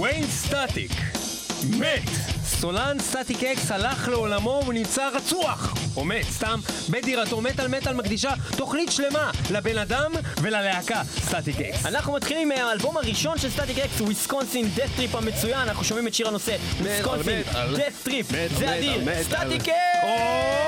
ויין סטטיק, מת. סולן סטטיק אקס הלך לעולמו ונמצא רצוח. או מת, סתם, בדירתו מטאל מטאל מקדישה תוכנית שלמה לבן אדם וללהקה סטטיק אקס. אנחנו מתחילים מהאלבום הראשון של סטטיק אקס, Wisconsin Death Trip המצוין, אנחנו שומעים את שיר הנושא, Wisconsin. Death Trip, זה אדיר. סטטיק אקס!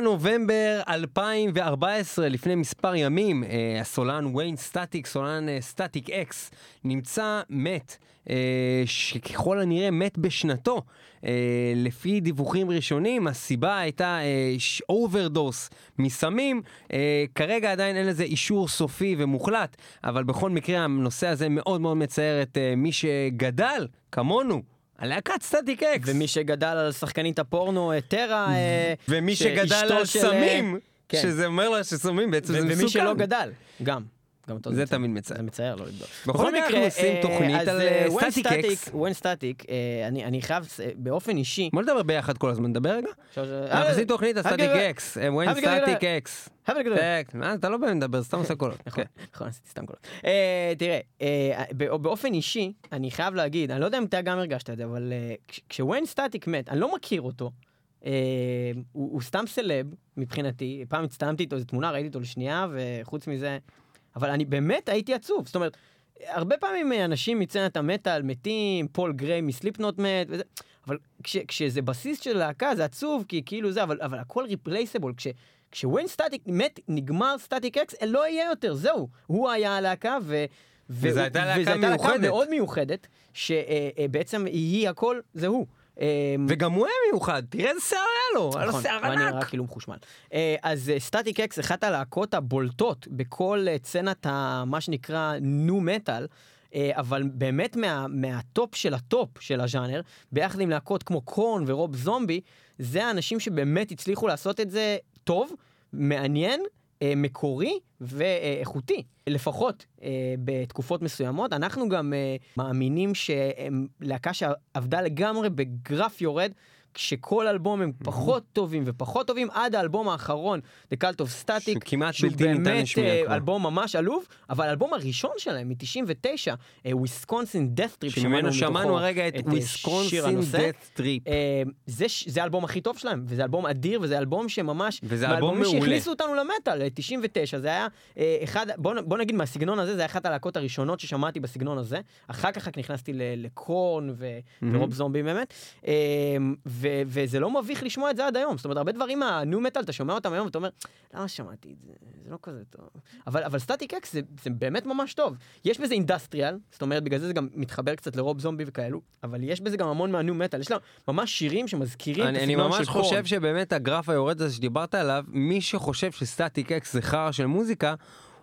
לנובמבר 2014, לפני מספר ימים, אה, הסולן ויין סטטיק, סולן אה, סטטיק אקס, נמצא מת, אה, שככל הנראה מת בשנתו. לפי דיווחים ראשונים, הסיבה הייתה אוברדוס מסמים. כרגע עדיין אין לזה אישור סופי ומוחלט, אבל בכל מקרה הנושא הזה מאוד מאוד מצער את מי שגדל, כמונו. על להקת סטטיק אקס. ומי שגדל על שחקנית הפורנו אה, טרה, אה, ומי שגדל על סמים, אה, כן. שזה אומר לה שסמים בעצם זה מסוכן. ומי שלא גדל, גם. גם אותו זה. תמיד מצער. זה מצער לא לבדוק. בכל מקרה, אנחנו עושים תוכנית על, סטטיק אקס. ווין סטטיק, אני חייב, אה, באופן אישי, בוא נדבר ביחד כל הזמן, נדבר רגע. אנחנו אה, עושים תוכנית על סטטיק אקס, אה, סטטיק אקס. אתה לא באמת מדבר, סתם עושה קולות. נכון, כן. נכון, עשיתי סתם קולות. אה, תראה, אה, בא- באופן אישי, אני חייב להגיד, אני לא יודע אם אתה גם הרגשת את זה, אבל כש- כשוויין סטטיק מת, אני לא מכיר אותו. אה, הוא הוא סתם סלב מבחינתי, פעם הצטלמתי איתו איזה תמונה, ראיתי אותו לשנייה, וחוץ מזה, אבל אני באמת הייתי עצוב, זאת אומרת, הרבה פעמים אה, אנשים מסצנת המטאל מתים, פול גריי מסליפנוט מת, וזה, אבל כש, כשזה בסיס של להקה זה עצוב, כי כאילו זה, אבל, אבל הכל replaceable, כש... כשוויין סטטיק מת, נגמר סטטיק אקס, לא יהיה יותר, זהו. הוא היה הלהקה, ו... וזו הייתה להקה וזו הייתה להקה מיוחדת. מאוד מיוחדת, שבעצם היא הכל, זה הוא. אה, וגם הוא היה מיוחד, תראה איזה שיער היה לו, היה לו נכון, שיער הוא היה נראה ענק. כאילו מחושמל. אה, אז Static-X, אחת הלהקות הבולטות בכל אה, סצנת ה- מה שנקרא nu metal, אה, אבל באמת מה, מהטופ של הטופ של הז'אנר, ביחד עם להקות כמו Korn ו Rob Zombie, זה האנשים שבאמת הצליחו לעשות את זה טוב, מעניין. אה, מקורי ואיכותי, לפחות אה, בתקופות מסוימות. אנחנו גם אה, מאמינים שהם להקה שעבדה לגמרי בגרף יורד. כשכל אלבום הם פחות טובים ופחות טובים עד האלבום האחרון, The Cult of Static, שהוא בלתי ניתן באמת לשמיעה אה. אלבום ממש עלוב, אבל האלבום הראשון שלהם מ-99, Wisconsin Death Trip, שממנו שמענו הרגע את אה, Wisconsin. Death Trip. אה, זה, האלבום הכי טוב שלהם, וזה אלבום אדיר, וזה אלבום שממש... וזה אלבום מעולה. שהכניסו אותנו למטאל, אה, 99, זה היה אה, אחד, בוא, בוא נגיד מהסגנון הזה, זה היה אחת הלהקות הראשונות ששמעתי בסגנון הזה, אחר כך נכנסתי ל Korn ו Rob Zombie באמת, אה, ו- וזה לא מביך לשמוע את זה עד היום, זאת אומרת, הרבה דברים מה nu metal, אתה שומע אותם היום ואתה אומר, למה שמעתי את זה, זה לא כזה טוב. אבל, אבל Static-X זה, זה באמת ממש טוב. יש בזה industrial, זאת אומרת, בגלל זה זה גם מתחבר קצת ל Rob Zombie וכאלו, אבל יש בזה גם המון מה nu metal, יש לה ממש שירים שמזכירים את אני, אני הסגנון ממש של Korn. חושב שבאמת הגרף היורד הזה שדיברת עליו, מי שחושב ש Static-X זה חרא של מוזיקה,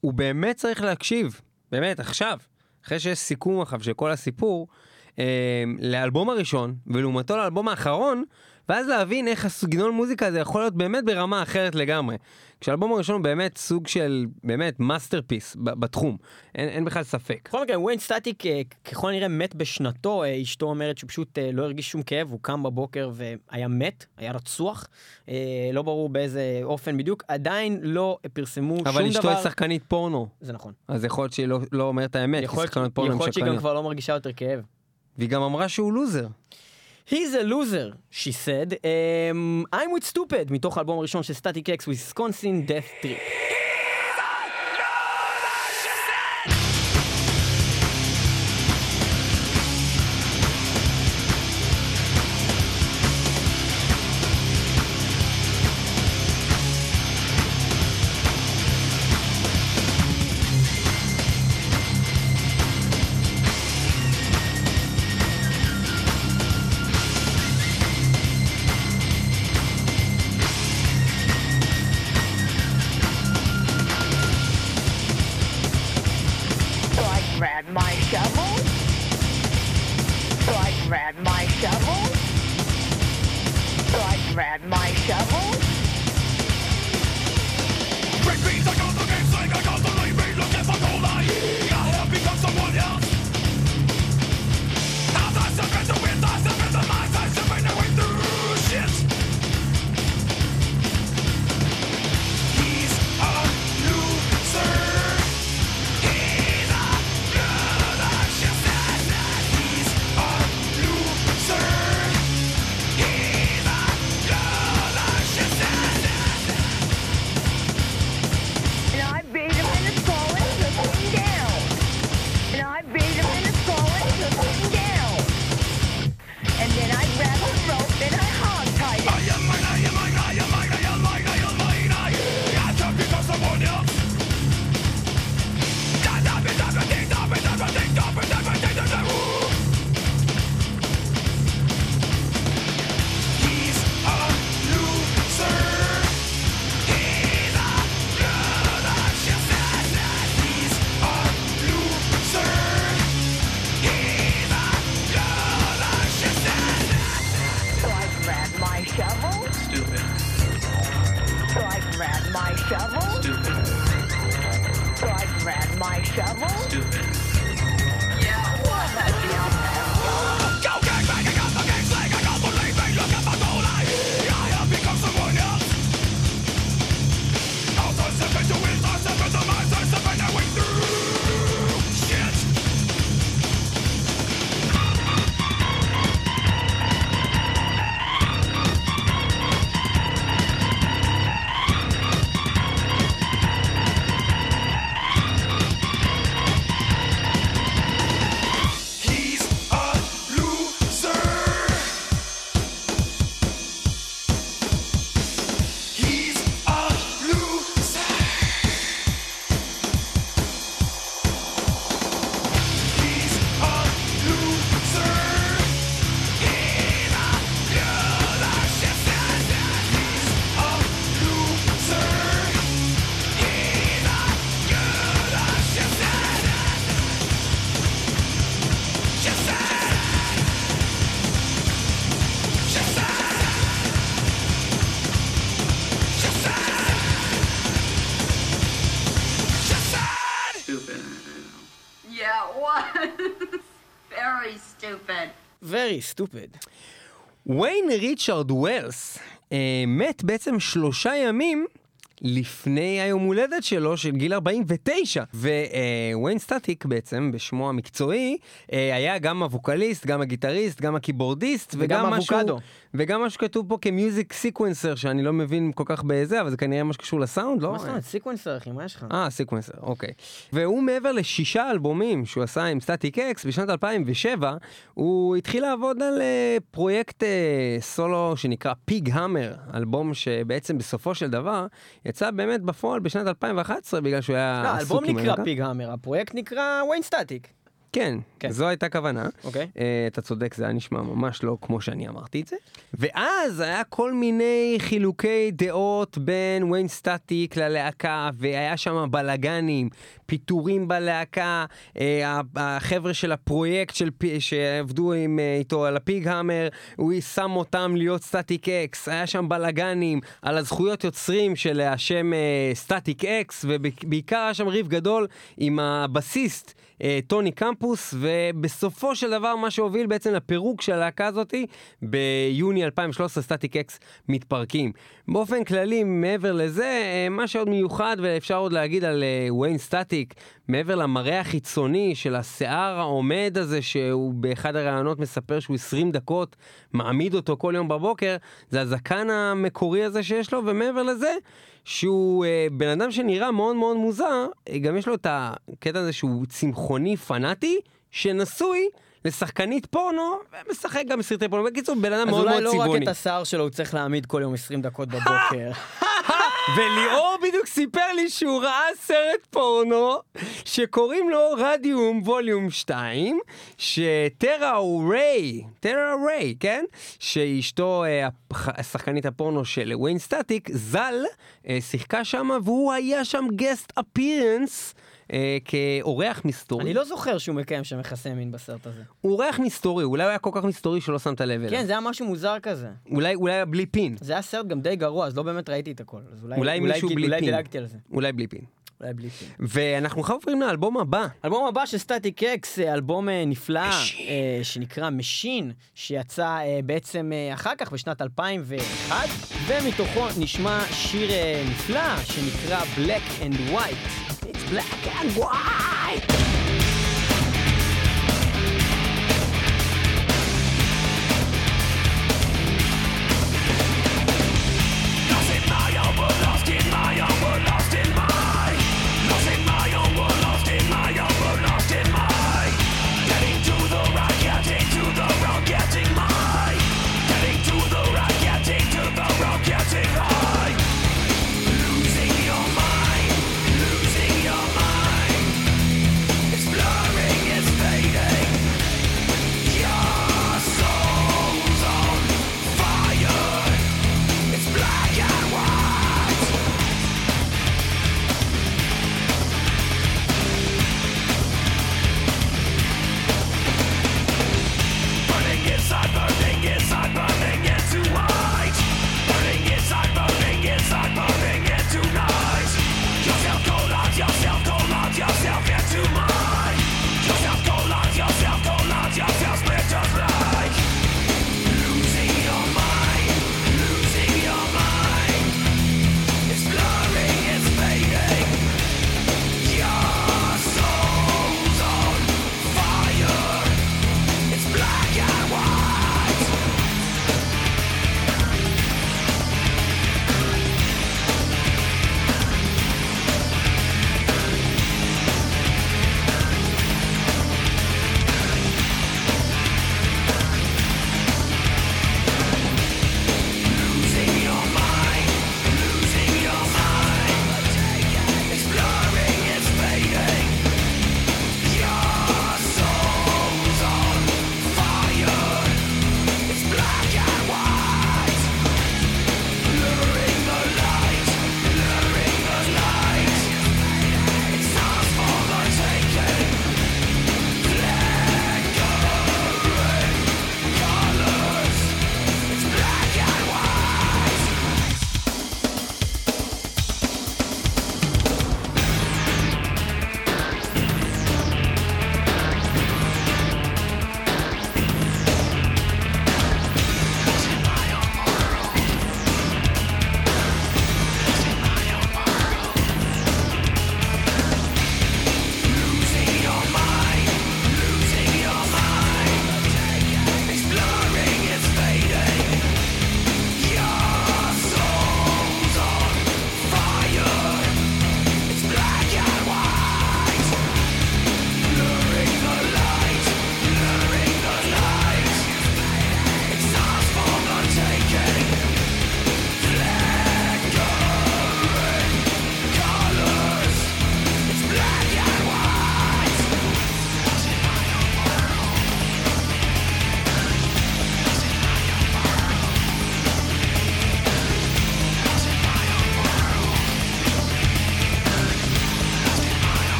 הוא באמת צריך להקשיב, באמת, עכשיו, אחרי שיש סיכום עכשיו של כל הסיפור, לאלבום הראשון, ולעומתו לאלבום האחרון, ואז להבין איך הסגנון מוזיקה הזה יכול להיות באמת ברמה אחרת לגמרי. כשהאלבום הראשון הוא באמת סוג של, באמת, masterpiece בתחום, אין, אין בכלל ספק. בכל מקרה, Wayne Static אה, ככל הנראה מת בשנתו, אה, אשתו אומרת שהוא פשוט אה, לא הרגיש שום כאב, הוא קם בבוקר והיה מת, היה רצוח, לא ברור באיזה אופן בדיוק, עדיין לא פרסמו שום דבר. אבל אשתו היא שחקנית פורנו, זה נכון. אז יכול להיות שהיא לא, לא אומרת את האמת, יכול להיות שהיא גם. כבר לא מרגישה יותר כאב. והיא גם אמרה שהוא לוזר. He's a loser, she said. Um, I'm with stupid, מתוך האלבום הראשון של Static-X, Wisconsin death trip. Very stupid. Wayne Richard Wells מת בעצם שלושה ימים לפני היום הולדת שלו, של גיל 49. Wayne Static בעצם, בשמו המקצועי, אה, היה גם הווקליסט, גם הגיטריסט, גם ה keyboardist, וגם וגם משהו... אבוקדו. וגם מה שכתוב פה כ music sequencer, שאני לא מבין כל כך בזה, אבל זה כנראה מה שקשור לסאונד, לא? מה זאת אומרת? sequencer, אחי, מה יש לך? אה, sequencer, אוקיי. והוא מעבר לשישה אלבומים שהוא עשה עם Static-X, בשנת 2007, הוא התחיל לעבוד על אה, פרויקט אה, סולו שנקרא Pighammer, אלבום שבעצם בסופו של דבר יצא באמת בפועל בשנת 2011, בגלל שהוא היה לא, האלבום נקרא. Pig hammer, הפרויקט נקרא Wayne Static. כן, כן. זו הייתה כוונה. אוקיי. אה, אתה צודק, זה היה נשמע ממש לא כמו שאני אמרתי את זה. ואז היה כל מיני חילוקי דעות בין Wayne Static ללהקה, והיה שם בלאגנים, פיטורים בלהקה, ה- החבר'ה של הפרויקט של, פי- שעבדו עם, אה, איתו על ה Pighammer, הוא שם אותם להיות Static-X, היה שם בלאגנים על הזכויות יוצרים של השם Static-X, ובעיקר היה שם ריב גדול עם הבסיסט. אה, Tony Campos, ובסופו של דבר מה שהוביל בעצם לפירוק של הלהקה הזאתי, ביוני 2013 Static-X מתפרקים. באופן כללי, מעבר לזה, אה, מה שעוד מיוחד ואפשר עוד להגיד על אה, ויין סטטיק, מעבר למראה החיצוני של השיער העומד הזה, שהוא באחד הראיונות מספר שהוא 20 דקות מעמיד אותו כל יום בבוקר, זה הזקן המקורי הזה שיש לו, ומעבר לזה, שהוא אה, בן אדם שנראה מאוד מאוד מוזר, אה, גם יש לו את הקטע הזה שהוא צמחוני פנאטי, שנשוי לשחקנית פורנו, ומשחק גם בסרטי פורנו. בקיצור, בן אדם אז מאוד אולי מאוד לא רק צבעוני. את השיער שלו הוא צריך להעמיד כל יום 20 דקות בבוקר. וליאור בדיוק סיפר לי שהוא ראה סרט פורנו שקוראים לו רדיום ווליום 2, שטרה ריי, טרה ריי, כן? שאשתו, אה, הפח- שחקנית הפורנו של ויין סטטיק, ז"ל, אה, שיחקה שם והוא היה שם גסט אפירנס. כאורח מסתורי. אני לא זוכר שהוא מקיים שם יחסי מין בסרט הזה. הוא אורח מסתורי, אולי הוא היה כל כך מסתורי שלא שמת לב אליו. כן, זה היה משהו מוזר כזה. אולי אולי היה בלי פין. זה היה סרט גם די גרוע, אז לא באמת ראיתי את הכל. אולי, אולי מישהו גיל- בלי אולי פין. דילגתי על זה. אולי בלי פין. אולי בלי פין. ואנחנו עכשיו עוברים לאלבום הבא. אלבום הבא של Static-X, אה, אלבום אה, נפלא. אה, שנקרא Machine, שיצא אה, בעצם אה, אחר כך בשנת 2001, ומתוכו נשמע שיר אה, נפלא שנקרא Black and White. Black and white!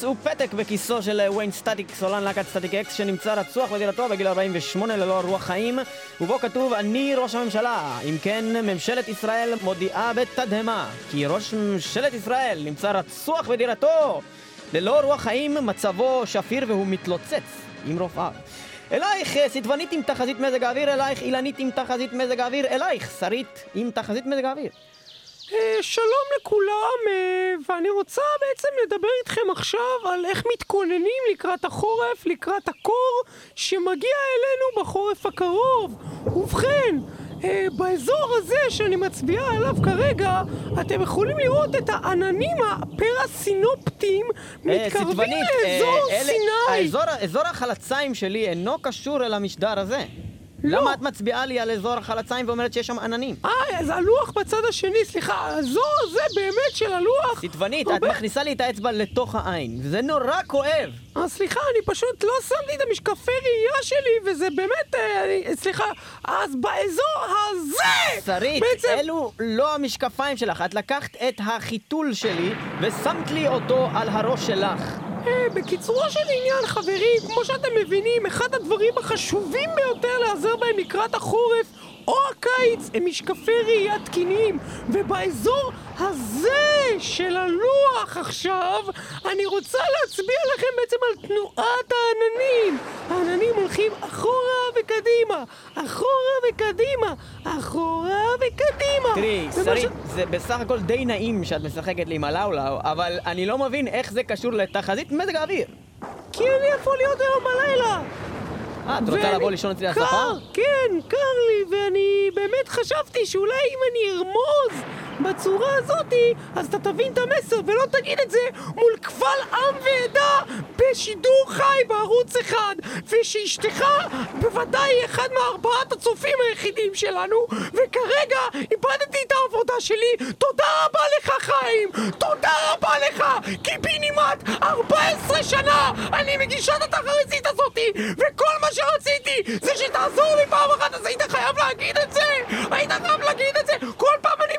מצאו פתק בכיסו של אה, Wayne Static, סולן להקת Static-X, שנמצא רצוח בדירתו בגיל 48 ללא רוח חיים, ובו כתוב אני ראש הממשלה. אם כן, ממשלת ישראל מודיעה בתדהמה כי ראש ממשלת ישראל נמצא רצוח בדירתו ללא רוח חיים, מצבו שפיר והוא מתלוצץ עם רופאיו. אלייך, אה, סטבנית עם תחזית מזג האוויר, אלייך אילנית עם תחזית מזג האוויר, אלייך שרית עם תחזית מזג האוויר. אה, שלום לכולם, אה, ואני רוצה בעצם לדבר איתכם עכשיו על איך מתכוננים לקראת החורף, לקראת הקור שמגיע אלינו בחורף הקרוב. ובכן, אה, באזור הזה שאני מצביעה עליו כרגע, אתם יכולים לראות את העננים הפרסינופטיים מתקרבים לאזור סיני. האזור, אזור החלציים שלי אינו קשור אל המשדר הזה. לא. למה את מצביעה לי על אזור החלציים ואומרת שיש שם עננים? אה, אז הלוח בצד השני, סליחה, האזור הזה באמת של הלוח... סטבנית, את מכניסה לי את האצבע לתוך העין, וזה נורא כואב. אה, סליחה, אני פשוט לא שמתי את המשקפי ראייה שלי, וזה באמת, אה, אני, סליחה, אז באזור הזה! שרית, בעצם, אלו לא המשקפיים שלך. את לקחת את החיתול שלי ושמת לי אותו על הראש שלך. אה, בקיצורו של עניין, חברים, כמו שאתם מבינים, אחד הדברים החשובים ביותר להיעזר בהם לקראת החורף או הקיץ הם משקפי ראייה תקינים, ובאזור הזה של הלוח עכשיו, אני רוצה להצביע לכם בעצם על תנועת העננים. העננים הולכים אחורה וקדימה, אחורה וקדימה, אחורה וקדימה. תראי, שרית, ש- זה בסך הכל די נעים שאת משחקת לי עם הלאולאו, אבל אני לא מבין איך זה קשור לתחזית מזג האוויר. כי אני יכול להיות היום בלילה. אה, את רוצה לבוא לישון אצלי על קר, הספה? כן, קר לי, ואני באמת חשבתי שאולי אם אני ארמוז בצורה הזאתי, אז אתה תבין את המסר ולא תגיד את זה מול קבל עם ועדה בשידור חי בערוץ אחד, ושאשתך בוודאי היא אחד מארבעת הצופים היחידים שלנו, וכרגע איבדתי את העבודה שלי, תודה רבה לך חיים! תודה רבה לך! קיבינימט 14 שנה אני מגישה את התחרצית הזאתי, וכל מה שרציתי זה שתעזור לי פעם אחת, אז היית חייב להגיד את זה! היית חייב להגיד את זה! כל פעם אני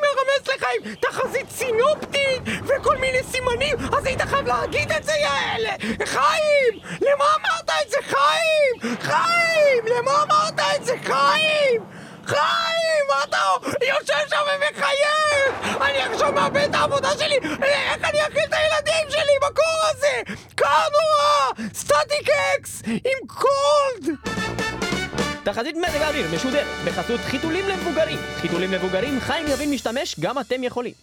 עם תחזית סינופטית וכל מיני סימנים, אז היית חייב להגיד את זה, יעל! חיים! למה אמרת את זה, חיים? חיים! למה אמרת את זה, חיים? חיים! מה אתה יושב שם ומחייב? אני עכשיו מאבד את העבודה שלי! איך אני אכיל את הילדים שלי בקור הזה? קר נורא! Static-X! עם Cold! תחזית מזג האוויר משודרת בחסות חיתולים למבוגרים. חיתולים למבוגרים, חיים יבין משתמש, גם אתם יכולים.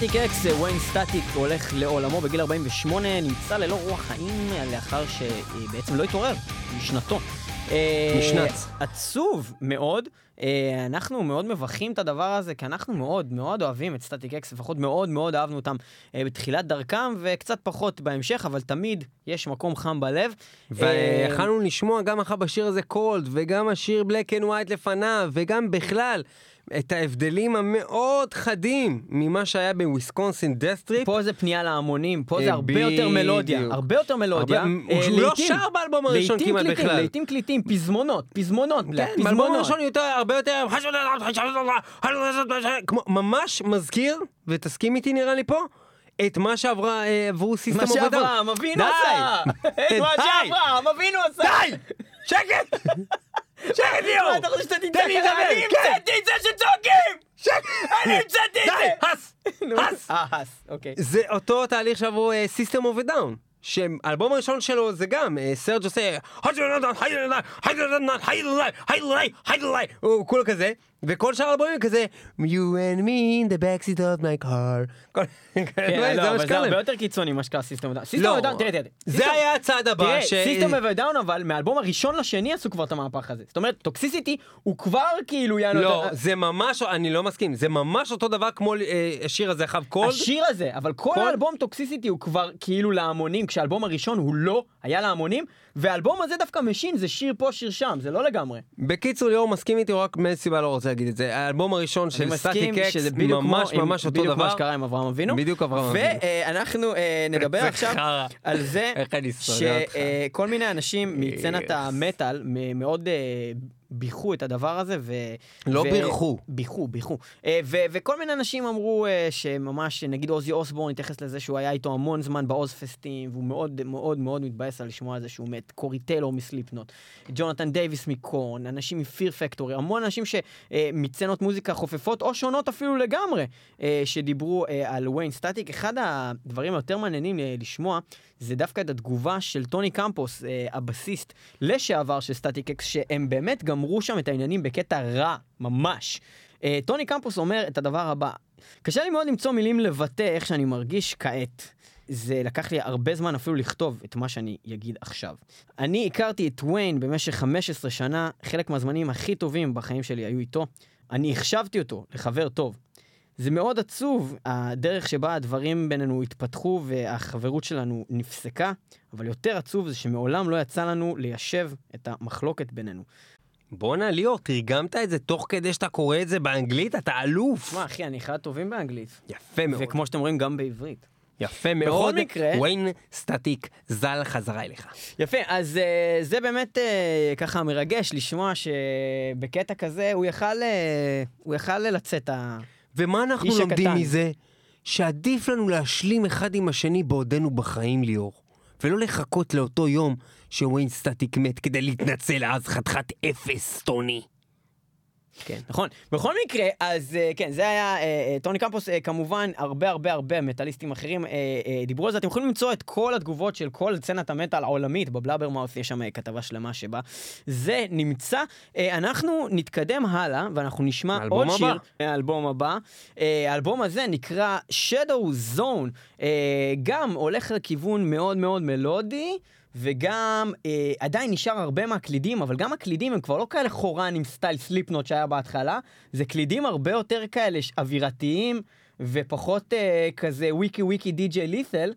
Static-X, Wayne Static הולך לעולמו בגיל 48, נמצא ללא רוח חיים אה, לאחר שבעצם לא התעורר משנתו. אה, משנץ. עצוב מאוד. אה, אנחנו מאוד מברכים את הדבר הזה, כי אנחנו מאוד מאוד אוהבים את Static-X, לפחות מאוד מאוד אהבנו אותם בתחילת דרכם, וקצת פחות בהמשך, אבל תמיד יש מקום חם בלב. ויכלנו לשמוע גם אחר בשיר הזה Cold, וגם השיר Black and White לפניו, וגם בכלל. את ההבדלים המאוד חדים ממה שהיה ב Wisconsin Death Trip. פה זה פנייה להמונים, פה זה אה, הרבה יותר מלודיה. הרבה יותר מלודיה. אה, הוא לא שר באלבום הראשון כמעט בכלל. לעיתים קליטים, פזמונות, פזמונות, כן. באלבום הראשון יותר, הרבה יותר, ממש מזכיר, ותסכים איתי נראה לי פה, את מה שעברה, עברו System מה שאברהם אבינו עשה! די! מה! שאברהם אבינו עשה! די! שקט! שקט ליאור! אתה שאתה תצא תן לי? לדבר, אני כן. המצאתי את זה שצועקים! שקט! אני המצאתי את די! זה! הס! נו, הס! אה, הס, אוקיי. זה אותו תהליך שעברו System of a Down. שהאלבום הראשון שלו זה גם אה, סרג' עושה הוא כולו כזה וכל שאר האלבומים כזה you and me in the backseat of my car כל- כן, זה לא, אבל זה הרבה. יותר קיצוני מה שקרה System of a Down. סיסטם לא, ודאון, תראה, תראה. זה היה הצעד הבא תראה, ש- סיסטם ודאון אבל מהאלבום הראשון לשני עשו כבר את המהפך הזה. זאת אומרת, Toxicity הוא כבר כאילו יענו... לא זה ממש אני לא מסכים זה ממש אותו דבר כמו אה, השיר הזה אחריו Cold השיר הזה, אבל כל כל- האלבום Toxicity הוא כבר כאילו להמונים, כשהאלבום הראשון הוא לא היה להמונים, והאלבום הזה דווקא Machine, זה שיר פה, שיר שם, זה לא לגמרי. בקיצור ליאור מסכים איתי רק מאיזה סיבה לא רוצה להגיד את זה האלבום הראשון של X שזה בדיוק כמו, ממש ממש אותו בדיוק דבר מה שקרה עם אברהם אבינו. בדיוק אברהם אבינו. ואנחנו אה, נדבר עכשיו. על זה. שכל מיני אנשים מסצנת. המטאל מאוד אה, ביכו את הדבר הזה. ו... לא ו- בירכו. ביכו, ביכו. אה, ו- וכל מיני אנשים אמרו אה, שממש, נגיד אוזי אוסבורן התייחס לזה שהוא היה איתו המון זמן ב Ozzfest ים, והוא מאוד מאוד מאוד מתבאס על לשמוע על זה שהוא מת. קורי טיילור מ Slipknot, ג'ונתן דייוויס מ Korn, אנשים מ Fear Factory, המון אנשים שמסצנות מוזיקה חופפות או שונות אפילו לגמרי, אה, שדיברו אה, על וויין סטטיק. אחד הדברים היותר מעניינים אה, לשמוע זה דווקא את התגובה של טוני קמפוס, אה, הבסיסט לשעבר של סטטיק אקס, שהם באמת גמרו שם את העניינים בקטע רע, ממש. אה, טוני קמפוס אומר את הדבר הבא, קשה לי מאוד למצוא מילים לבטא איך שאני מרגיש כעת. זה לקח לי הרבה זמן אפילו לכתוב את מה שאני אגיד עכשיו. אני הכרתי את וויין במשך 15 שנה, חלק מהזמנים הכי טובים בחיים שלי היו איתו. אני החשבתי אותו לחבר טוב. זה מאוד עצוב, הדרך שבה הדברים בינינו התפתחו והחברות שלנו נפסקה, אבל יותר עצוב זה שמעולם לא יצא לנו ליישב את המחלוקת בינינו. בואנה ליאור, תרגמת את זה תוך כדי שאתה קורא את זה באנגלית? אתה אלוף. תשמע, אחי, אני אחד הטובים באנגלית. יפה מאוד. וכמו שאתם רואים, גם בעברית. יפה מאוד. מקרה- וויין סטטיק ז"ל חזרה אליך. יפה, אז uh, זה באמת uh, ככה מרגש לשמוע שבקטע כזה הוא יכל, uh, הוא יכל לצאת ה... ומה אנחנו לומדים הקטן. מזה? שעדיף לנו להשלים אחד עם השני בעודנו בחיים, ליאור. ולא לחכות לאותו יום שוויין סטטיק מת כדי להתנצל אז חתיכת אפס, טוני. כן, נכון. בכל מקרה, אז אה, כן, זה היה אה, אה, טוני קמפוס, כמובן, הרבה הרבה הרבה מטאליסטים אחרים דיברו על זה. אתם יכולים למצוא את כל התגובות של כל סצנת המטאל העולמית, ב Blabbermouth יש שם כתבה שלמה שבה זה נמצא. אנחנו נתקדם הלאה, ואנחנו נשמע עוד הבא. שיר. האלבום הבא. האלבום הזה נקרא Shadow Zone, גם הולך לכיוון מאוד מאוד מלודי. וגם אה, עדיין נשאר הרבה מהקלידים, אבל גם הקלידים הם כבר לא כאלה חורנים סטייל Slipknot שהיה בהתחלה, זה קלידים הרבה יותר כאלה אווירתיים ופחות אה, כזה וויקי וויקי DJ Lethal.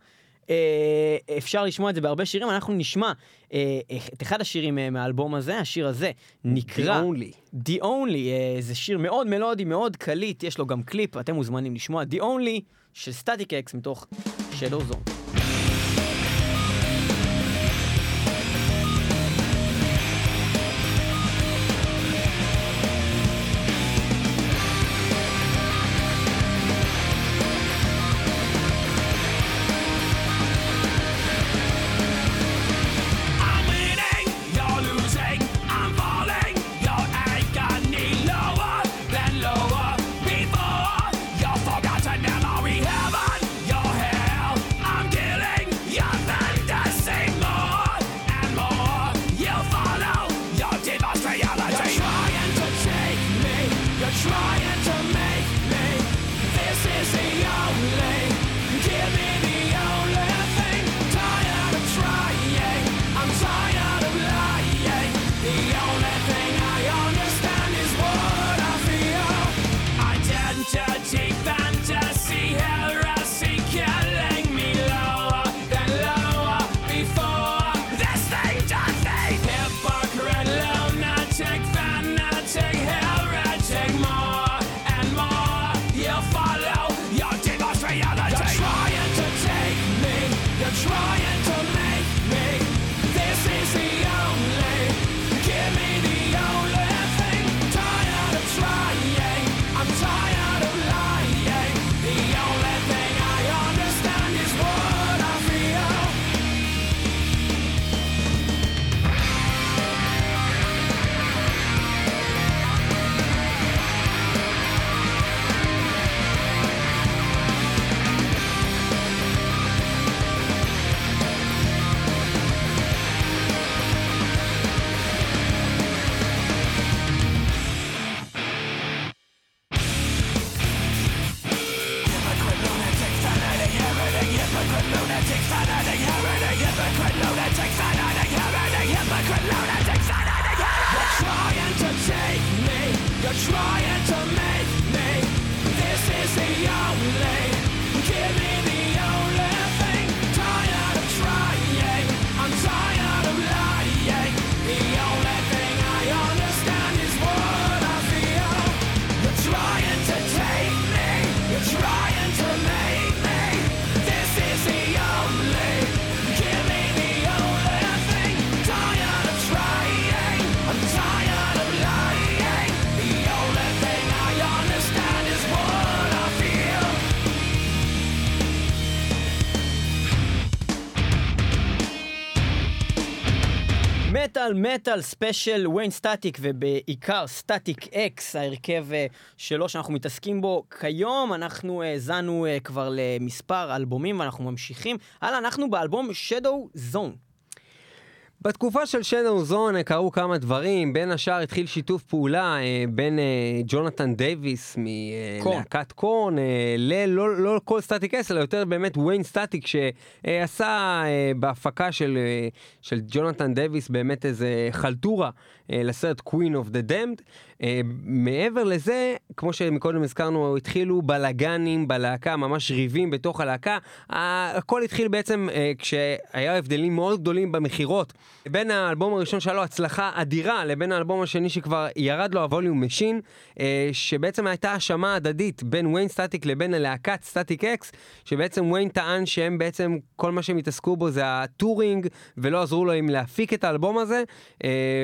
אה, אפשר לשמוע את זה בהרבה שירים, אנחנו נשמע אה, את אחד השירים אה, מהאלבום הזה, השיר הזה נקרא The Only. The Only, אה, זה שיר מאוד מלודי, מאוד קליט, יש לו גם קליפ, אתם מוזמנים לשמוע The Only של סטטיק אקס מתוך Shadow Zone. מטאל מטאל ספיישל וויין סטטיק ובעיקר Static-X ההרכב אה, שלו שאנחנו מתעסקים בו כיום. אנחנו האזנו אה, כבר למספר אלבומים ואנחנו ממשיכים. הלאה אנחנו באלבום Shadow Zone בתקופה של Shadow Zone קרו כמה דברים, בין השאר התחיל שיתוף פעולה אה, בין אה, ג'ונתן דייוויס. מלהקת Korn, אה, ללא לא כל Static-X, אלא יותר באמת וויין סטטיק שעשה אה, בהפקה של, אה, של ג'ונתן דייוויס באמת איזה חלטורה אה, לסרט Queen of the Damned. אה, מעבר לזה, כמו שמקודם הזכרנו, התחילו בלאגנים בלהקה, ממש ריבים בתוך הלהקה. הכל התחיל בעצם אה, כשהיה הבדלים מאוד גדולים במכירות. בין האלבום הראשון שהיה לו הצלחה אדירה לבין האלבום השני שכבר ירד לו הווליום Machine, אה, שבעצם הייתה האשמה הדדית בין וויין סטטיק לבין הלהקת Static-X, שבעצם וויין טען שהם בעצם, כל מה שהם התעסקו בו זה ה touring, ולא עזרו לו עם להפיק את האלבום הזה,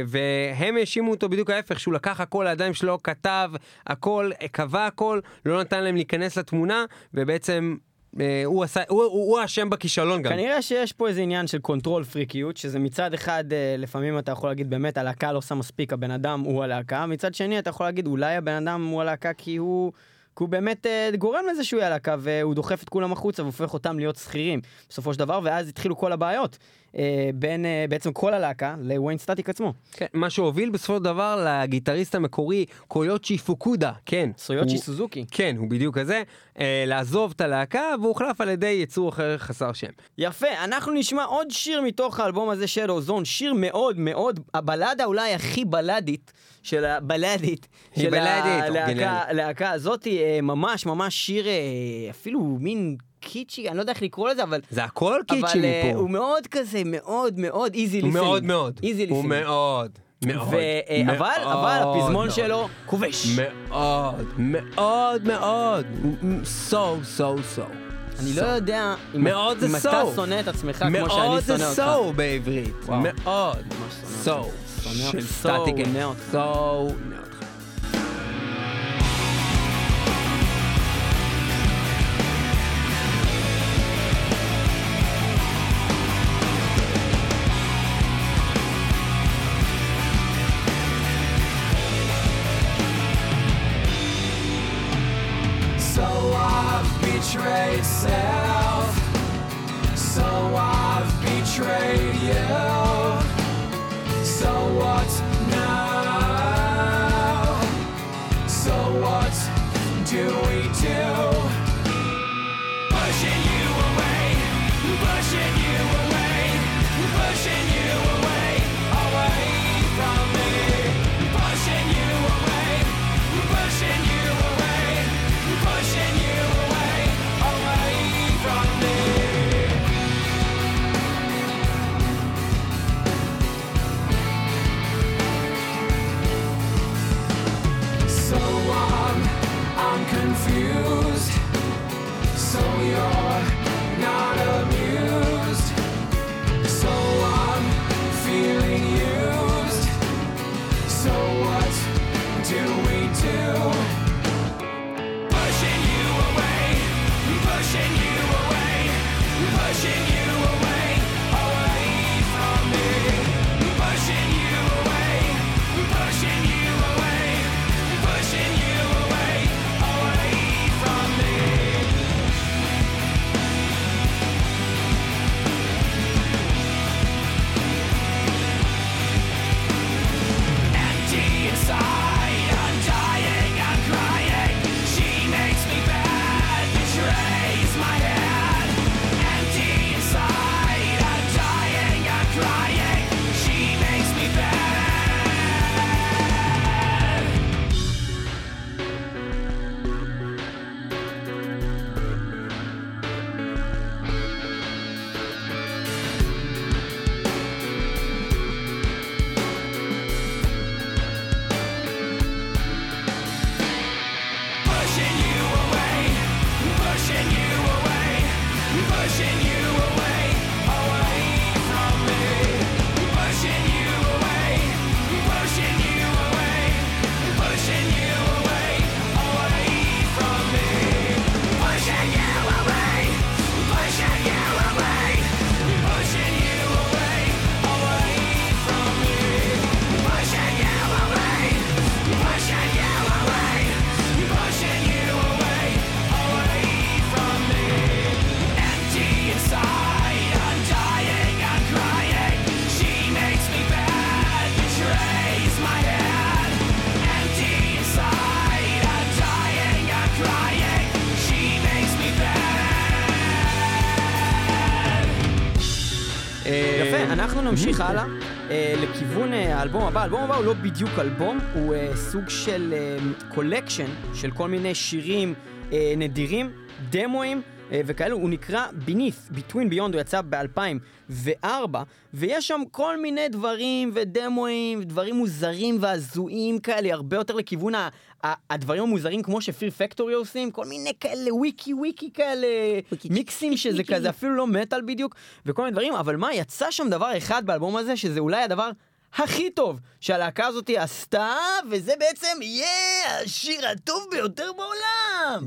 והם האשימו אותו בדיוק ההפך, שהוא לקח הכל לידיים שלו, כתב הכל, קבע הכל, לא נתן להם להיכנס לתמונה, ובעצם... אה, הוא עשה, הוא- הוא הוא האשם בכישלון גם. כנראה שיש פה איזה עניין של control freak יות, שזה מצד אחד, אה, לפעמים אתה יכול להגיד באמת הלהקה לא עושה מספיק, הבן אדם הוא הלהקה, מצד שני אתה יכול להגיד אולי הבן אדם הוא הלהקה כי הוא... כי הוא באמת אה, גורם לזה שהוא יהיה הלהקה והוא דוחף את כולם החוצה והופך אותם להיות שכירים בסופו של דבר ואז התחילו כל הבעיות אה, בין אה, בעצם כל הלהקה לוויין סטטיק עצמו. כן, מה שהוביל בסופו של דבר לגיטריסט המקורי קויוצ'י פוקודה, כן. סויוצ'י הוא- סוזוקי. כן, הוא בדיוק כזה, אה, לעזוב את הלהקה והוא הוחלף על ידי יצור אחר חסר שם. יפה, אנחנו נשמע עוד שיר מתוך האלבום הזה, Shadow Zone, שיר מאוד מאוד, הבלדה אולי הכי בלדית של הבלדית של בלדית, הלהקה אורגינלית. הלהקה הזאת, אה, ממש ממש שיר אה, אפילו מין קיצ'י, אני לא יודע איך לקרוא לזה, אבל... זה הכל קיצ'י אבל אה, מפה. הוא מאוד כזה, מאוד מאוד איזי הוא ליסינג. מאוד מאוד. איזי הוא ליסינג. מאוד. מאוד. ו- אבל, אבל מאוד הפזמון מאוד. שלו כובש. מאוד, מאוד מאוד. so, so, so. אני לא יודע אם מאוד זה אתה so. שונא את עצמך כמו שאני מאוד שונא זה אותך. בעברית. מאוד. ממש so. שונא- של so סטטיק. שונא אותך. so. שונא אותך. So נמשיך הלאה אה, לכיוון אה, האלבום הבא. האלבום הבא הוא לא בדיוק אלבום, הוא אה, סוג של collection של כל מיני שירים אה, נדירים, דמואים. אה, וכאלו, הוא נקרא Beneath, Between Beyond, הוא יצא ב-2004, ויש שם כל מיני דברים ודמואים, דברים מוזרים והזויים כאלה, הרבה יותר לכיוון ה- ה- הדברים המוזרים כמו ש Fear Factory עושים, כל מיני כאלה וויקי וויקי כאלה, מיקסים שזה כזה אפילו לא מטאל בדיוק, וכל מיני דברים, אבל מה, יצא שם דבר אחד באלבום הזה, שזה אולי הדבר... הכי טוב שהלהקה הזאת עשתה, וזה בעצם יהיה השיר הטוב ביותר בעולם!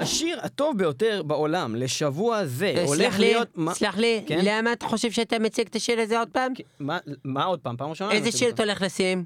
השיר הטוב ביותר בעולם לשבוע זה הולך אה, לי, להיות... סלח לי, כן? למה אתה חושב שאתה מציג את השיר הזה עוד פעם? מה- מה עוד פעם? פעם ראשונה? איזה שיר אתה הולך לשים?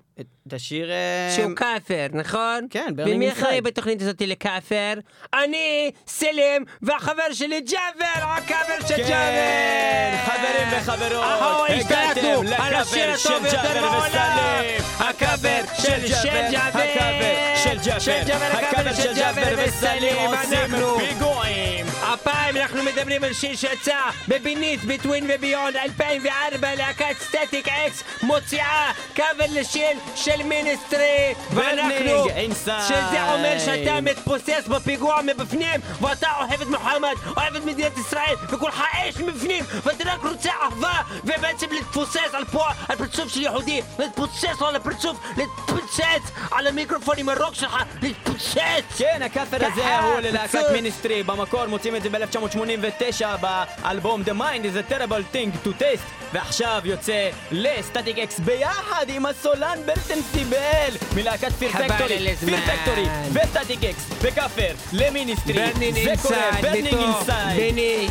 את השיר... אה, שהוא קאבר, נכון? כן, Burning ומי. אחראי בתוכנית הזאת לקאבר? אני, סלים, והחבר שלי ג'אבר, הקאבר של כן, ג'אבר! חברים וחברות, הגעתם לקאבר של ג'אבר! וסלים. הקאבר של ג'אבר! הקאבר של ג'אבר, הקאבר של ג'אבר וסלים אנחנו. פיגועים. הפעם אנחנו מדברים על שיר שיצא ב Beneath, Between ו Beyond 2004 להקת Static-X מוציאה קאבר לשיר של Ministry ואנחנו. שזה אומר שאתה מתפוסס בפיגוע מבפנים ואתה אוהב את מוחמד, אוהב את מדינת ישראל וכולך אש מבפנים ואתה רק רוצה אהבה ובעצם להתפוסס על פה, על פרצוף של יהודי להתפוצץ לו על הפרצוף, להתפוצץ על המיקרופון עם הרוק שלך, להתפוצץ כן, הקאבר הזה הוא ללהקת. Ministry, במקור מוציאים את זה ב-1989 באלבום The Mind is a terrible thing to taste ועכשיו יוצא ל Static-X ביחד עם הסולן ברטון סי בל מלהקת Fear חבל Factory, על הזמן. Fear Factory ו Static-X בקאבר ל Ministry Burning זה קורה, Inside, Burning בתוך, Inside ביני,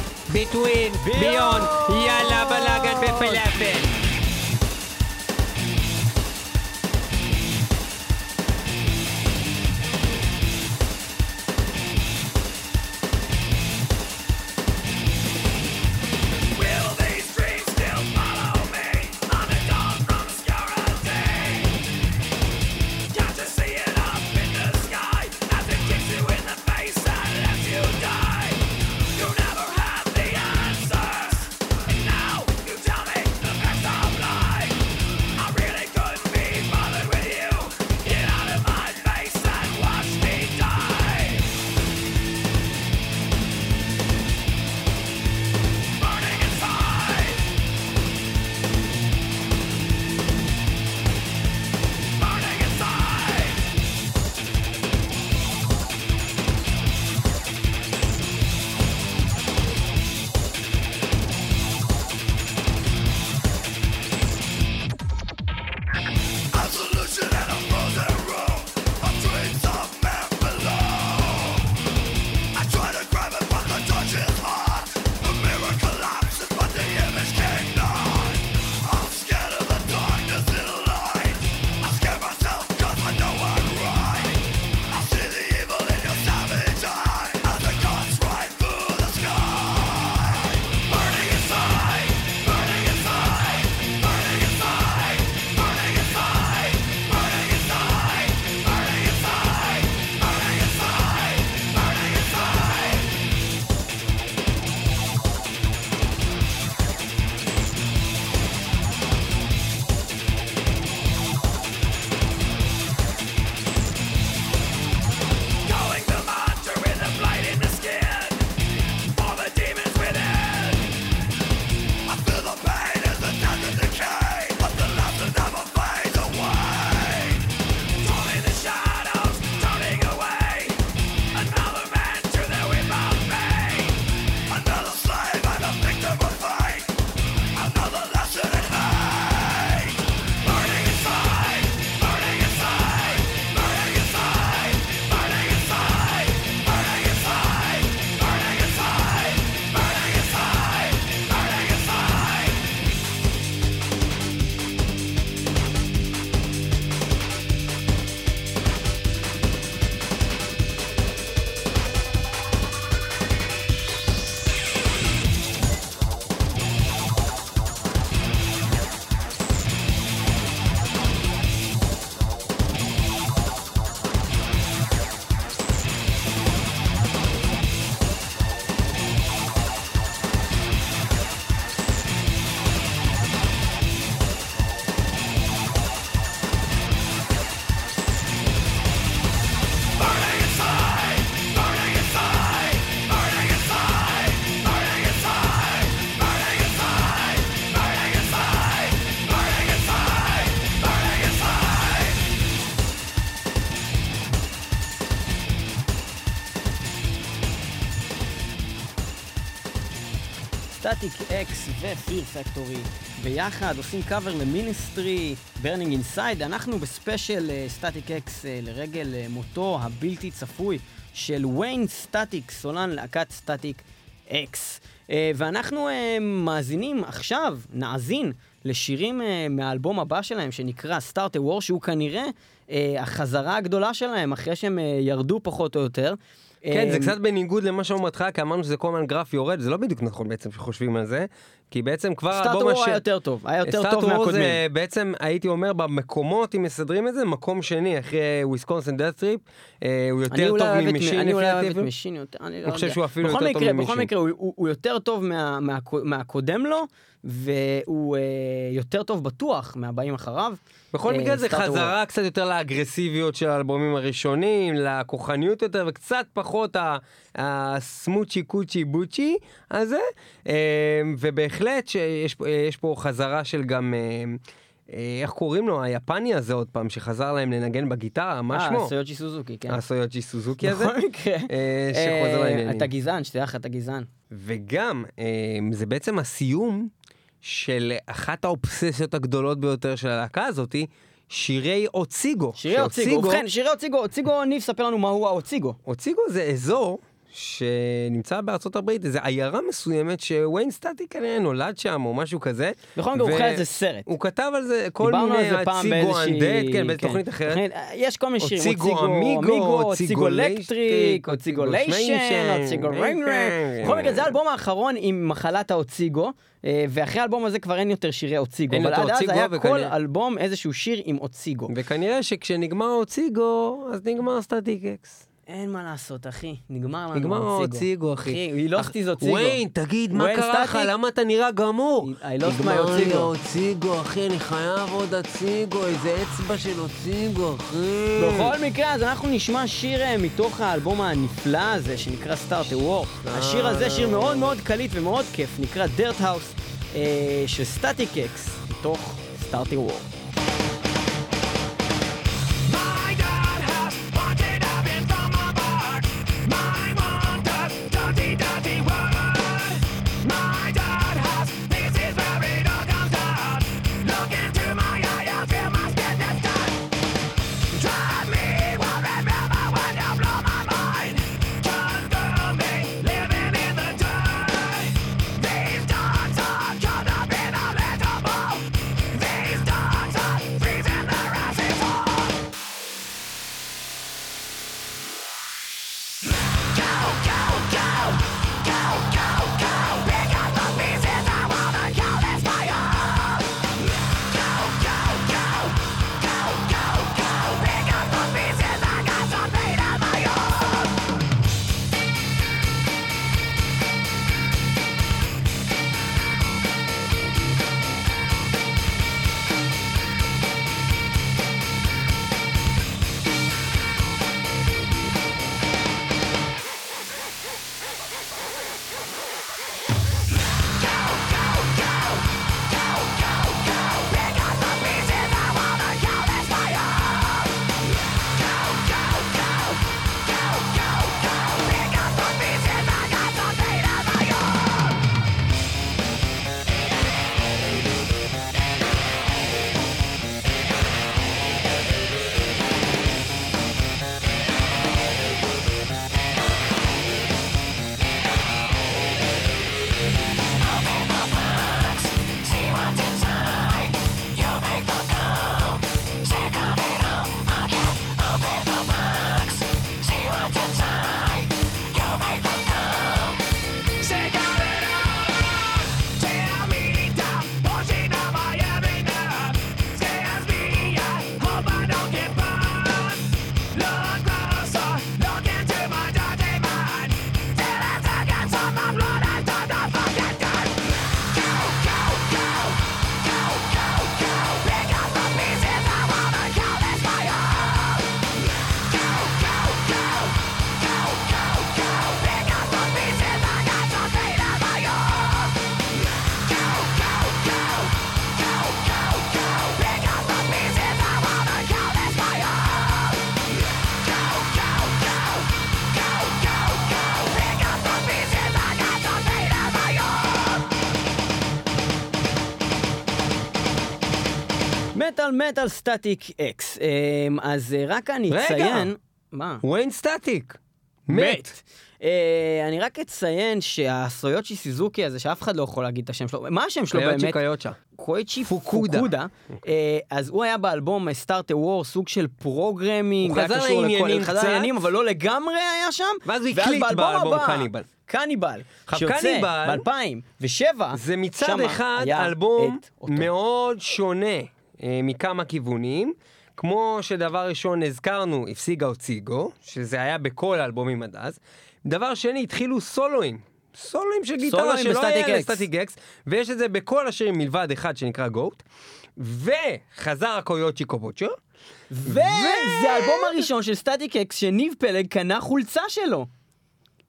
Static-X ו Fear Factory ביחד עושים קאבר ל Ministry, Burning Inside. אנחנו בספיישל Static-X לרגל אה, מותו הבלתי צפוי של ויין סטטיק, סולן להקת Static-X. אה, ואנחנו אה, מאזינים עכשיו, נאזין, לשירים אה, מהאלבום הבא שלהם, שנקרא Start a War, שהוא כנראה אה, החזרה הגדולה שלהם, אחרי שהם אה, ירדו פחות או יותר. כן, זה אה, קצת בניגוד למה שאמרנו בהתחלה, כי אמרנו שזה כל הזמן גרף יורד, זה לא בדיוק נכון בעצם שחושבים על זה, כי בעצם כבר וור היה יותר טוב, היה יותר טוב מהקודמים. זה בעצם, הייתי אומר, במקומות, אם מסדרים את זה, מקום שני, אחרי Wisconsin Death Trip, הוא יותר טוב מ Machine, אני אולי אוהב את. Machine יותר, אני לא אני חושב יודע. שהוא אפילו יותר טוב מ Machine. בכל מקרה, הוא- יותר טוב מה- מהקו- מהקודם לו, והוא אה, יותר טוב בטוח מהבאים אחריו. בכל אה, מקרה זה. חזרה קצת יותר לאגרסיביות של האלבומים הראשונים, לכוחניות יותר, וקצת פחות הסמוצ'י קוצ'י בוצ'י הזה, אה, ובהחלט שיש פה- פה חזרה של גם, אה, אה, איך קוראים לו, היפני הזה עוד פעם, שחזר להם לנגן בגיטרה, מה אה, שמו? סויוצ'י סוזוקי, כן. הסויוג'י סוזוקי הזה, בכל מקרה. אה, שחוזר אה, לעניינים. אתה גזען, שתדע לך, אתה גזען. וגם, אה, זה בעצם הסיום של אחת האובססיות הגדולות ביותר של הלהקה הזאתי, שירי אוציגו. שירי אוציגו, ובכן, שירי אוציגו, אוציגו, ניב, ספר לנו מהו האוציגו. אוציגו זה אזור שנמצא בארצות הברית, איזו עיירה מסוימת שוויין סטטי כנראה נולד שם או משהו כזה. בכל מקרה, הוא חי על זה סרט. הוא כתב על זה כל דיברנו מיני, על זה פעם אציגו באיזושהי... אנדד, כן, באיזו תוכנית אחרת. יש כל מיני שירים, אוציגו אמיגו, אוציגו אוציגו אלקטריק, אוציגו אוציגו ליישן, שמיישן, אוציגו כן. ריינגריין. בכל מקרה, זה האלבום האחרון עם מחלת ה Otsego, אה, ואחרי האלבום הזה כבר אין יותר שירי Otsego. אבל עד אז היה וכנראה- כל אלבום איזשהו שיר עם Otsego. וכנראה שכשנגמר Otsego, אז נגמר Static-X. אין מה לעשות, אחי, נגמר לנו נגמר ה Otsego. אחי. אחי, היא לא סטיז Otsego. וויין, תגיד, מה קרה לך? למה אתה נראה גמור? My נגמר לי Otsego. ה Otsego, אחי, אני חייב עוד Otsego, איזה אצבע של Otsego, אחי. בכל מקרה, אז אנחנו נשמע שיר אה, מתוך האלבום הנפלא הזה, שנקרא Start a War. השיר הזה שיר מאוד מאוד קליט ומאוד כיף, נקרא Dirthouse, אה, של סטטיק אקס, מתוך Start a War. מטאל מטאל Static-X. אמ, אז אה, רק אני רגע. אציין... מה? וויין סטטיק. מת. אה, אני רק אציין שהסויוצ'י סיזוקי הזה, שאף אחד לא יכול להגיד את השם שלו, מה השם שלו באמת? קיוצ'ה. קויצ'י פוקודה. פוקודה. אה, אז הוא היה באלבום Start a War, סוג של programming. הוא חזר לעניינים חזר קצת. לעניינים, אבל לא לגמרי היה שם. ואז הוא הקליט באלבום Cannibal. Cannibal. שיוצא Cannibal- ב-2007. זה מצד אחד אלבום מאוד שונה אה, מכמה כיוונים. כמו שדבר ראשון הזכרנו, הפסיק ה Otsego, שזה היה בכל האלבומים עד אז. דבר שני, התחילו סולואים. סולואים של גיטרה שלא היה. ל Static-X, ויש את זה בכל השירים מלבד אחד שנקרא Goat. וחזר הקויוצ'י קובוצ'ו. וזה האלבום הראשון של Static-X שניב פלג קנה חולצה שלו.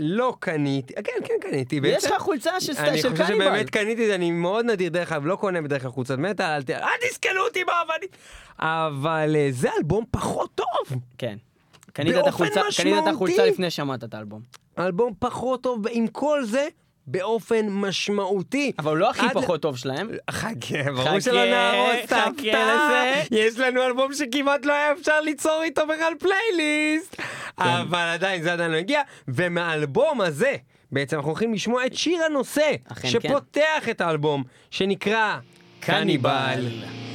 לא קניתי, כן, כן קניתי. יש. לך חולצה של סט- אני חושב קניבל. שבאמת קניתי אני מאוד נדיר דרך אגב, לא קונה בדרך כלל חולצת מטאל, אל תסכלו אותי באבנים. אבל אה, זה אלבום פחות טוב. כן. קנית את החולצה, לפני ששמעת את האלבום. אלבום פחות טוב, עם כל זה, באופן משמעותי. אבל הוא לא הכי פחות טוב שלהם. חכה, ברור שלא נהרוס את ההפתעה. יש לנו אלבום שכמעט לא היה אפשר ליצור איתו בכלל פלייליסט. כן. אבל עדיין זה עדיין לא הגיע. ומהאלבום הזה, בעצם אנחנו הולכים לשמוע את שיר הנושא, אכן שפותח את האלבום, שנקרא קניבל. Sleeping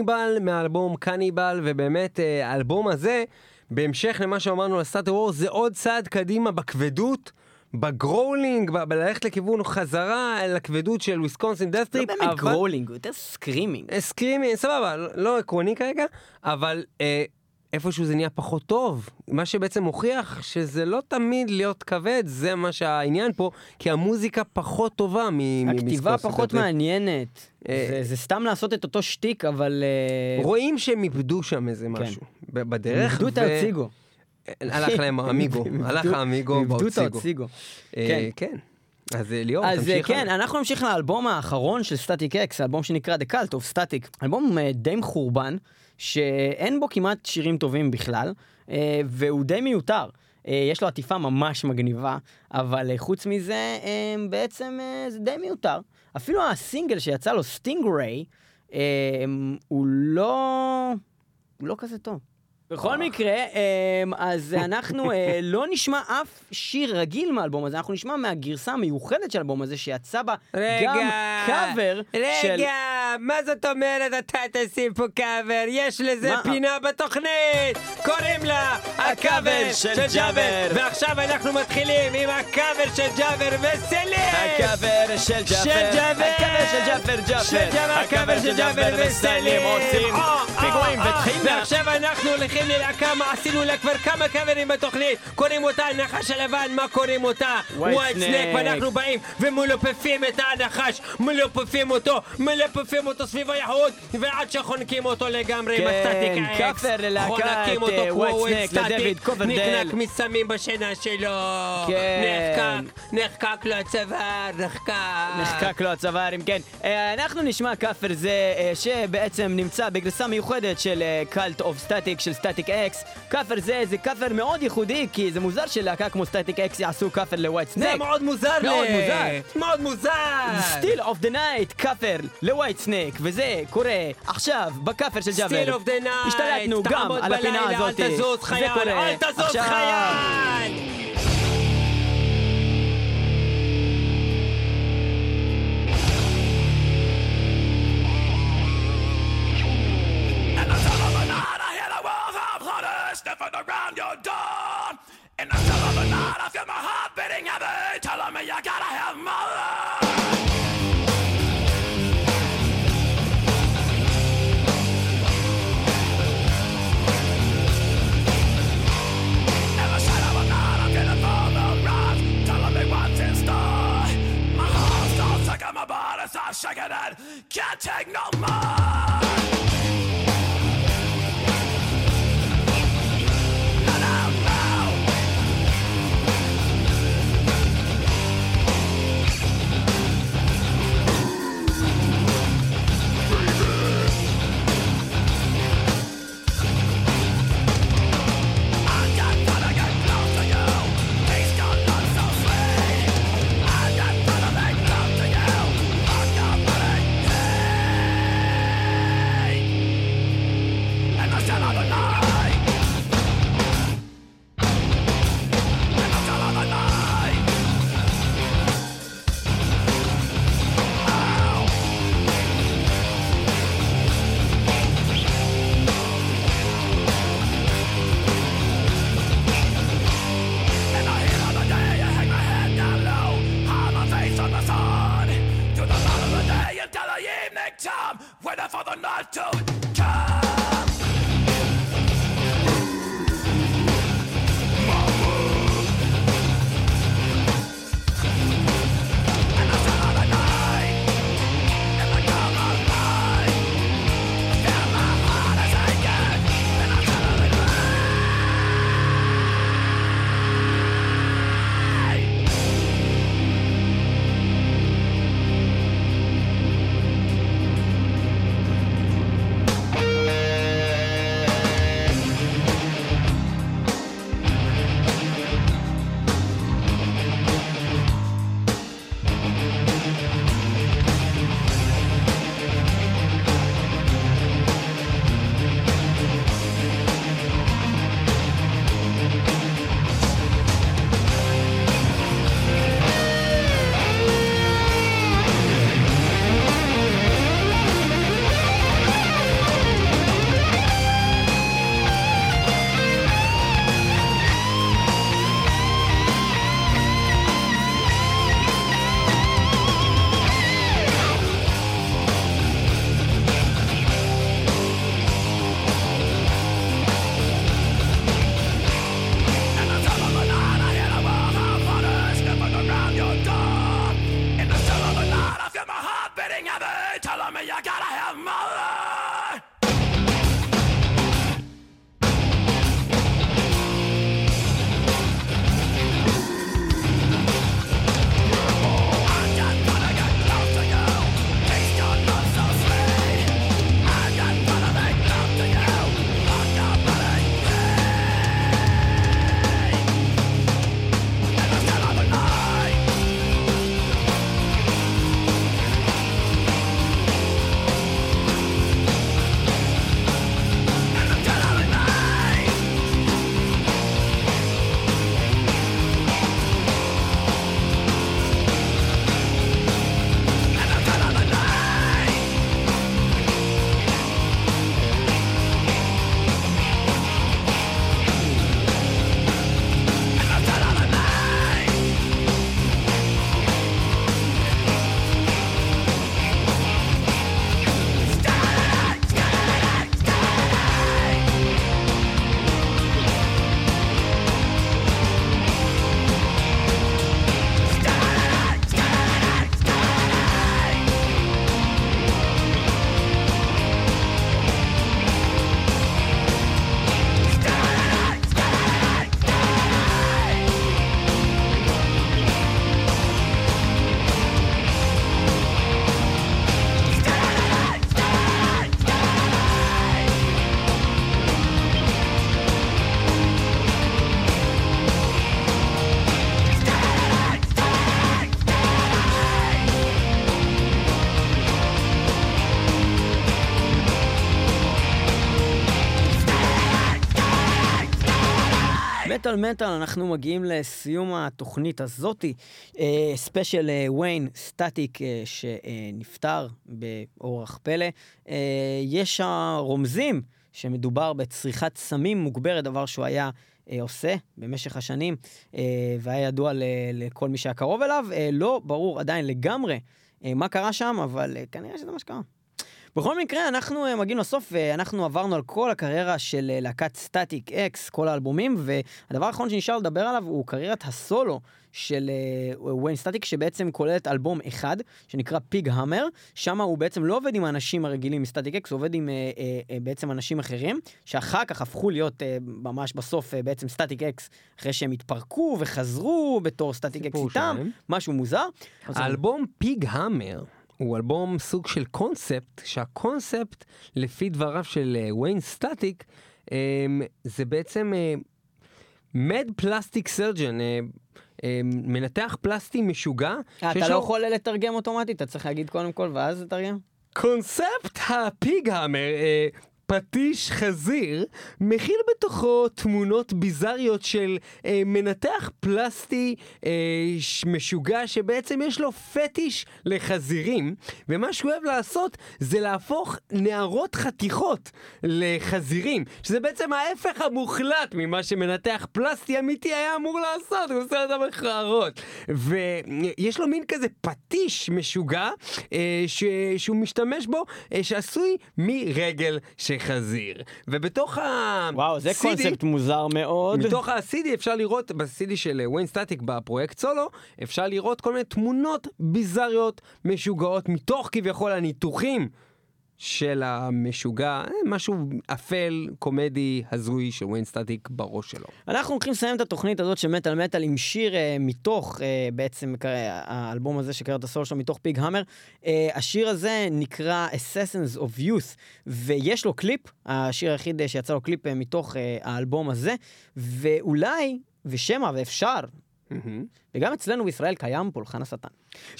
קניבל מהאלבום קניבל, ובאמת אה, האלבום הזה, בהמשך למה שאמרנו על Start a War, זה עוד צעד קדימה בכבדות. ב growling, ב- בללכת לכיוון חזרה לכבדות של Wisconsin לא Death Trip, באמת growling, הוא יותר סקרימינג. סקרימי, סבבה, לא, לא עקרוני כרגע, אבל אה, איפשהו זה נהיה פחות טוב. מה שבעצם מוכיח שזה לא תמיד להיות כבד, זה מה שהעניין פה, כי המוזיקה פחות טובה מ- הכתיבה. פחות. מעניינת. אה, זה- זה סתם לעשות את אותו שטיק, אבל... אה, רואים שהם איבדו שם איזה משהו ב- בדרך. איבדו את האציגו. הלך להם האמיגו, הלך האמיגו באוציגו. אה, כן. כן. אז אה, ליאור, אז אה, תמשיך. כן, הלאה. אנחנו נמשיך לאלבום האחרון של סטטיק אקס, אלבום שנקרא The Cult of Static. אלבום אה, די מחורבן, שאין בו כמעט שירים טובים בכלל, אה, והוא די מיותר. אה, יש לו עטיפה ממש מגניבה, אבל אה, חוץ מזה, בעצם זה די מיותר. אפילו הסינגל שיצא לו, Stingwray, אה, הוא לא... הוא לא כזה טוב. בכל מקרה, אמ, אז אנחנו אה, לא נשמע אף שיר רגיל מהאלבום הזה, אנחנו נשמע מהגרסה המיוחדת של האלבום הזה, שיצא בה גם קאבר של... רגע, מה זאת אומרת אתה תשים פה קאבר? יש לזה מה? פינה בתוכנית! קוראים לה הקאבר של של ג'אבר. ועכשיו אנחנו מתחילים עם הקאבר של ג'אבר וסלם! הקאבר של של ג'אבר! הקאבר של ג'אבר ג'אבר, הקאבר של ג'אבר וסלם! עושים אה, פיגועים אה, אה. וטחינה. ועכשיו אנחנו הולכים ללהקה, מה עשינו לה כבר כמה קאברים בתוכנית! קוראים אותה הנחש הלבן, מה קוראים אותה? Whitesnake! ואנחנו באים ומלופפים את הנחש, מלופפים אותו, מלופפים אותו סביב היהוד, ועד שחונקים אותו לגמרי עם כן, ה Static ה X. קאבר ללהקת, חונקים אותו כמו וויין סטטיק. נחנק מסמים בשינה שלו. כן. נחנק, נחנק לו הצוואר, נחקק. נחקק לו הצוואר, אם כן. אה, אנחנו נשמע קאבר זה, אה, שבעצם נמצא בגרסה מיוחדת של Cult of Static של Static-X. קאבר זה, זה קאבר מאוד ייחודי, כי זה מוזר שלהקה כמו Static-X יעשו קאבר ל White זה Snake. מאוד מוזר לי. מאוד מוזר. מאוד מוזר. Still of the Night, קאבר ל Whitesnake, וזה קורה עכשיו בקאבר של ג'אבר. Still of the Night. השתלטנו גם על הפינה הזאת. אל תזוז זה חייל, אל תזוז. חייל. מטאל מטאל, אנחנו מגיעים לסיום התוכנית הזאתי. אה, ספיישל אה, וויין סטטיק אה, שנפטר באורח פלא. אה, יש הרומזים שמדובר בצריכת סמים מוגברת, דבר שהוא היה אה, עושה במשך השנים, אה, והיה ידוע לכל מי שהיה קרוב אליו. אה, לא ברור עדיין לגמרי אה, מה קרה שם, אבל אה, כנראה שזה מה שקרה. בכל מקרה, אנחנו אה, מגיעים לסוף, ואנחנו עברנו על כל הקריירה של אה, להקת Static-X, כל האלבומים, והדבר האחרון שנשאר לדבר עליו הוא קריירת הסולו של אה, וויין סטטיק, שבעצם כוללת אלבום אחד, שנקרא פיג המר, שם הוא בעצם לא עובד עם האנשים הרגילים מסטטיק אקס, הוא עובד עם אה, אה, אה, בעצם אנשים אחרים, שאחר כך הפכו להיות אה, ממש בסוף אה, בעצם סטטיק אקס, אחרי שהם התפרקו וחזרו בתור סטטיק אקס איתם. משהו מוזר. האלבום פיג המר הוא אלבום סוג של קונספט, שהקונספט, לפי דבריו של אה, וויין סטטיק, אה, זה בעצם מד פלסטיק סרג'ן, מנתח פלסטי משוגע. אה, אתה לא יכול לתרגם אוטומטית, אתה צריך להגיד קודם כל ואז לתרגם? קונספט הפיג המר, אה, פטיש חזיר, מכיל בתוכו תמונות ביזריות של אה, מנתח פלסטי אה, ש- משוגע שבעצם יש לו פטיש לחזירים, ומה שהוא אוהב לעשות זה להפוך נערות חתיכות לחזירים, שזה בעצם ההפך המוחלט ממה שמנתח פלסטי אמיתי היה אמור לעשות, הוא עושה אותם מכוערות. ויש לו מין כזה פטיש משוגע אה, ש... שהוא משתמש בו, אה, שעשוי מרגל של חזיר. ובתוך ה... וואו, זה CD קונספט מוזר מאוד. מתוך ה-CD אפשר לראות, ב-CD של וויין סטטיק בפרויקט סולו, אפשר לראות כל מיני תמונות ביזריות משוגעות מתוך כביכול הניתוחים של המשוגע, אה, משהו אפל, קומדי, הזוי של וויין סטטיק בראש שלו. אנחנו הולכים לסיים את התוכנית הזאת של מטאל מטאל עם שיר אה, מתוך אה, בעצם אה, האלבום הזה שקרא את הסולו שלו מתוך פיג המר. אה, השיר הזה נקרא Assassins of Youth ויש לו קליפ, השיר היחיד אה, שיצא לו קליפ אה, מתוך אה, האלבום הזה ואולי נשמע ואפשר. וגם אצלנו בישראל קיים פולחן השטן.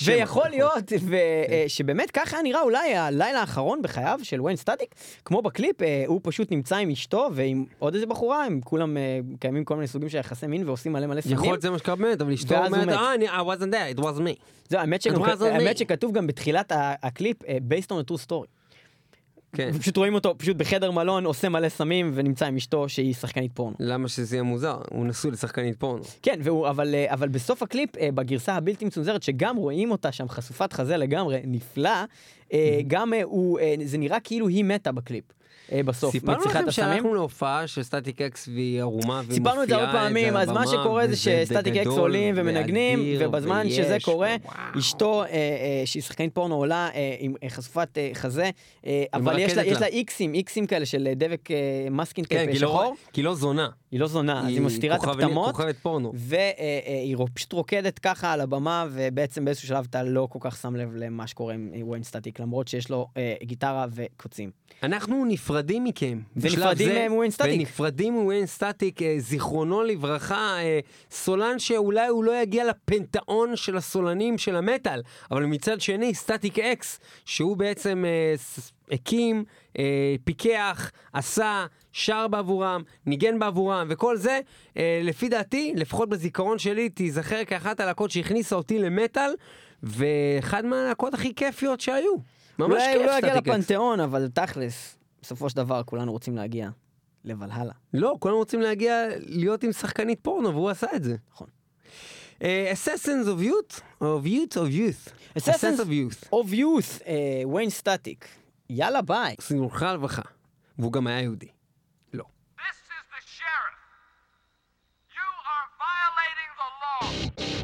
ויכול נכון. להיות ו- אה, שבאמת ככה היה נראה אולי הלילה האחרון בחייו של וויין סטטיק, כמו בקליפ, אה, הוא פשוט נמצא עם אשתו ועם עוד איזה בחורה, הם כולם אה, קיימים כל מיני סוגים של יחסי מין ועושים מלא מלא סמים. יכול להיות זה מה שקרה באמת, אבל אשתו אומרת. אה, I wasn't there, it was me. זהו, האמת. שכתוב גם בתחילת הקליפ, based on a true story. כן. פשוט רואים אותו פשוט בחדר מלון, עושה מלא סמים ונמצא עם אשתו שהיא שחקנית פורנו. למה שזה יהיה מוזר? הוא נשוי לשחקנית פורנו. כן, והוא, אבל, אה, אבל בסוף הקליפ, אה, בגרסה הבלתי מצונזרת, שגם רואים אותה שם חשופת חזה לגמרי, נפלא, אה, גם הוא, זה נראה כאילו היא מתה בקליפ. אה, בסוף, סיפרנו לכם. שהלכנו להופעה של סטטיק אקס והיא ערומה והיא סיפרנו את זה הרבה פעמים, אז מה שקורה זה שסטטיק אקס עולים ומנגנים, ובזמן שזה קורה. אשתו, אה, אה, שהיא שחקנית פורנו, עולה עם חשופת חזה, אבל יש לה. איקסים, איקסים כאלה של דבק מסקינג כן, כי לא- שחור, כי לא זונה. היא לא זונה, אז היא מסתירה את הפטמות. והיא פשוט רוקדת ככה על הבמה, ובעצם באיזשהו שלב אתה לא כל כך שם לב למה שקורה עם וויין סטטיק, למרות שיש לו גיטרה וקוצים. אנחנו נפרדים מכם. ונפרדים זה, מוויין סטטיק. ונפרדים מוויין סטטיק, אה, זיכרונו לברכה, אה, סולן שאולי הוא לא יגיע לפנתאון של הסולנים של המטאל, אבל מצד שני, סטטיק אקס, שהוא בעצם אה, ס- הקים, אה, פיקח, עשה, שר בעבורם, ניגן בעבורם, וכל זה, אה, לפי דעתי, לפחות בזיכרון שלי, תיזכר כאחת הלהקות שהכניסה אותי למטאל, ואחד מהלהקות הכי כיפיות שהיו. ממש אולי הוא כיף לא יגיע סטטיק אקס. לפנתיאון, אבל תכלס, בסופו של דבר כולנו רוצים להגיע לוולהאלה. לא, כולם רוצים להגיע להיות עם שחקנית פורנו, והוא עשה את זה. נכון. אה, Assassins of Youth, of Youth of Youth. Assassins of Youth. of Youth, וויין סטטיק. יאללה ביי. זיכרונך לברכה. והוא גם היה יהודי. לא. This is the sheriff. You are violating the law.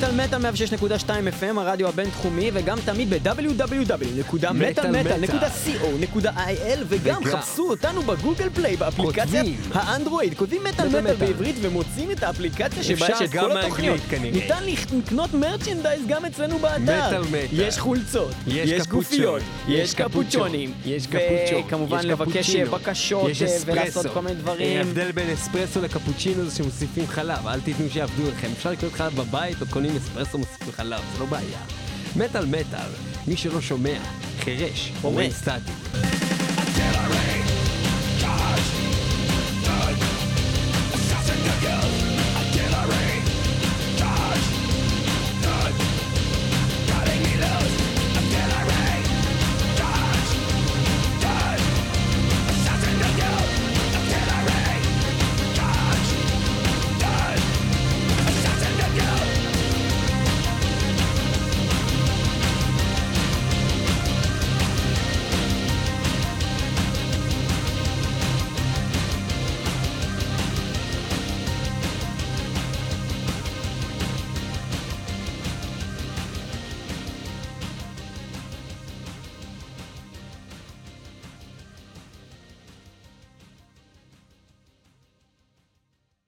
במטאל מטאל 106.2 FM, הרדיו הבינתחומי, וגם תמיד ב-www.מטאלמטאל.co.il, וגם חפשו אותנו בגוגל פליי, באפליקציית כותבים. האנדרואיד, כותבים מטאל מטאל מטאל מטאל. בעברית ומוצאים את האפליקציה שבה יש את כל התוכניות. ניתן לקנות מרצ'נדייז גם אצלנו באתר. מטאל מטאל. יש חולצות, יש גופיות, יש קפוצ'ונים, וכמובן לבקש בקשות אה. ולעשות כל מיני דברים. ההבדל בין אספרסו לקפוצ'ינו זה שמוסיפים חלב, אל תיתנו שיעבדו לכם. אפשר לקנות חלב בבית או קונים אספרסו מוסיפים חלב, זה לא בעיה. מטאל מטאל, מי שלא שומע, חירש, או. סטטי.